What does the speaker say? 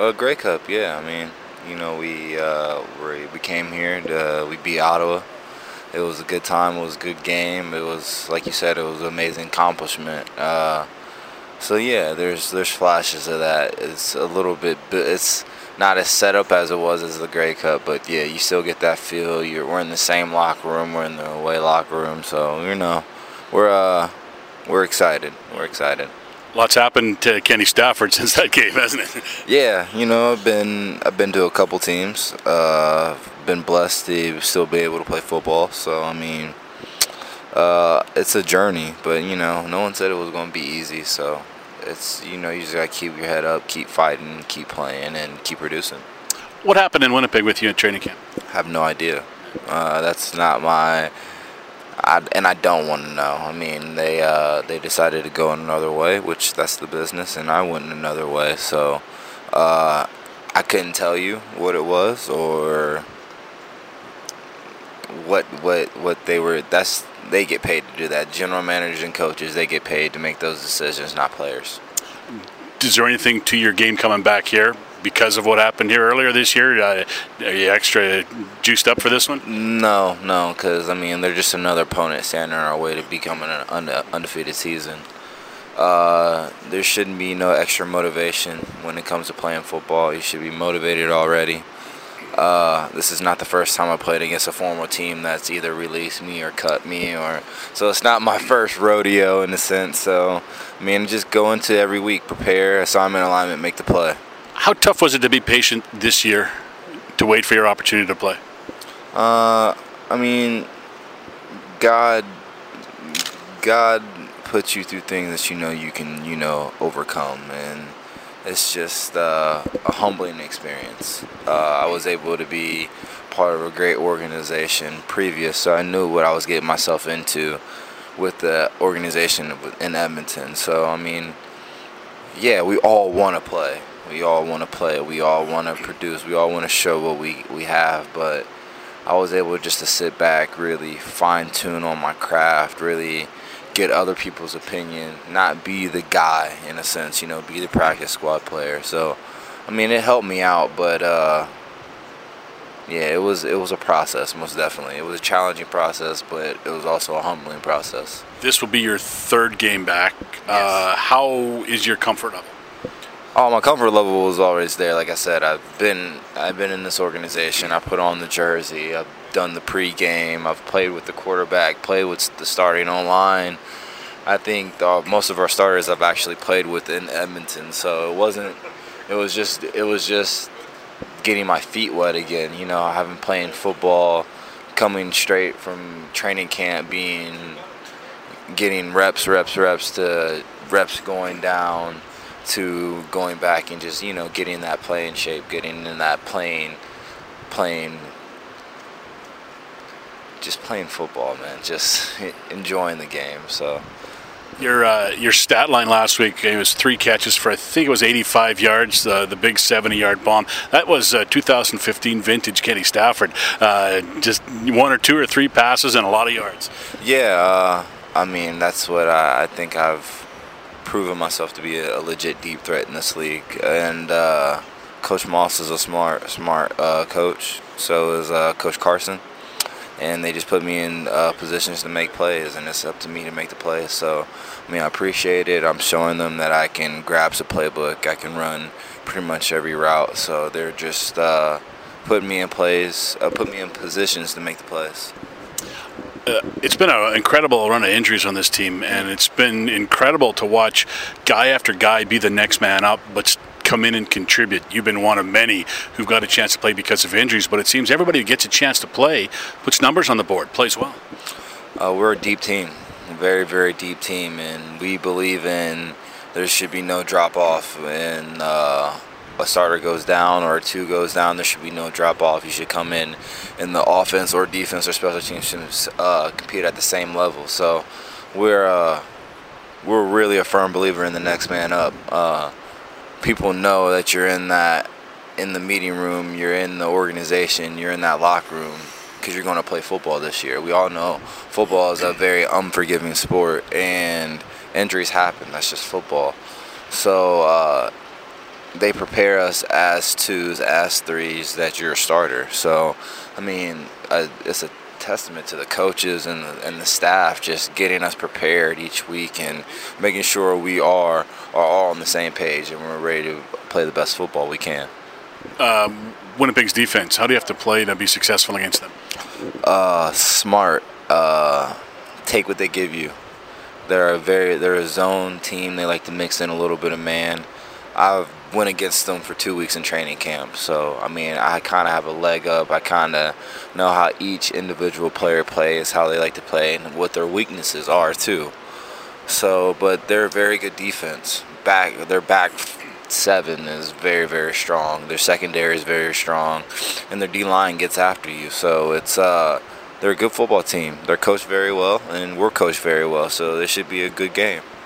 Uh, Grey Cup, yeah. I mean, you know, we uh, we, we came here. To, we beat Ottawa. It was a good time. It was a good game. It was, like you said, it was an amazing accomplishment. Uh, so yeah, there's there's flashes of that. It's a little bit. It's not as set up as it was as the Grey Cup, but yeah, you still get that feel. You're we're in the same locker room. We're in the away locker room, so you know, we're uh, we're excited. We're excited. Lots happened to Kenny Stafford since that game, hasn't it? Yeah, you know, I've been I've been to a couple teams. Uh, been blessed to still be able to play football. So I mean, uh, it's a journey, but you know, no one said it was going to be easy. So it's you know, you just got to keep your head up, keep fighting, keep playing, and keep producing. What happened in Winnipeg with you at training camp? I have no idea. Uh, that's not my. I, and I don't want to know. I mean, they uh, they decided to go another way, which that's the business, and I went another way. So uh, I couldn't tell you what it was or what what what they were. That's they get paid to do that. General managers and coaches they get paid to make those decisions, not players. Is there anything to your game coming back here because of what happened here earlier this year? Uh, are you extra juiced up for this one? No, no, because I mean they're just another opponent standing in our way to becoming an unde- undefeated season. Uh, there shouldn't be no extra motivation when it comes to playing football. You should be motivated already. Uh, this is not the first time I played against a former team that's either released me or cut me, or so it's not my first rodeo in a sense. So, I mean, just go into every week, prepare, assignment, alignment, make the play. How tough was it to be patient this year to wait for your opportunity to play? Uh, I mean, God, God puts you through things that you know you can, you know, overcome, and it's just uh, a humbling experience. Uh, I was able to be part of a great organization previous, so I knew what I was getting myself into with the organization in Edmonton. So, I mean, yeah, we all want to play. We all want to play. We all want to produce. We all want to show what we, we have. But I was able just to sit back, really fine tune on my craft, really get other people's opinion, not be the guy in a sense, you know, be the practice squad player. So, I mean, it helped me out, but uh, yeah, it was it was a process, most definitely. It was a challenging process, but it was also a humbling process. This will be your third game back. Yes. Uh, how is your comfort level? Oh, my comfort level was always there. Like I said, I've been I've been in this organization. I put on the jersey. I've done the pregame. I've played with the quarterback. Played with the starting O-line. I think the, most of our starters I've actually played with in Edmonton. So it wasn't. It was just. It was just getting my feet wet again. You know, I haven't played football, coming straight from training camp, being getting reps, reps, reps to reps going down to going back and just you know getting that playing shape, getting in that playing, playing, just playing football, man. Just enjoying the game. So. Your uh, your stat line last week it was three catches for I think it was 85 yards, uh, the big 70 yard bomb. That was uh, 2015 vintage Kenny Stafford. Uh, just one or two or three passes and a lot of yards. Yeah, uh, I mean that's what I, I think I've proven myself to be a, legit deep threat in this league. And uh, Coach Maas is a smart, smart uh, coach. So is uh, Coach Carson. And they just put me in uh, positions to make plays, and it's up to me to make the plays. So, I mean, I appreciate it. I'm showing them that I can grab the playbook. I can run pretty much every route. So they're just uh, putting me in plays, put me in positions to make the plays uh, it's been an incredible run of injuries on this team, and it's been incredible to watch guy after guy be the next man up, but come in and contribute. You've been one of many who've got a chance to play because of injuries, but it seems everybody who gets a chance to play puts numbers on the board, plays well. Uh, we're a deep team, a very, very deep team, and we believe in there should be no drop off in. Uh, a starter goes down or a two goes down, there should be no drop off. You should come in in the offense or defense or special teams should uh, compete at the same level. So we're uh, we're really a firm believer in the next man up. Uh, people know that you're in that in the meeting room, you're in the organization, you're in that locker room because you're going to play football this year. We all know football is a very unforgiving sport and injuries happen. That's just football. So uh, they prepare us as twos, as threes that you're a starter. So, I mean, uh, it's a testament to the coaches and the, and the staff just getting us prepared each week and making sure we are are all on the same page and we're ready to play the best football we can. Um, Winnipeg's defense. How do you have to play to be successful against them? Uh, smart. Uh, take what they give you. They're a very they're a zone team. They like to mix in a little bit of man. I've went against them for two weeks in training camp. So, I mean, I kind of have a leg up. I kind of know how each individual player plays, how they like to play, and what their weaknesses are, too. So, but they're a very good defense. Back, their back seven is very, very strong. Their secondary is very strong, and their D line gets after you. So it's uh, they're a good football team. They're coached very well, and we're coached very well. So this should be a good game.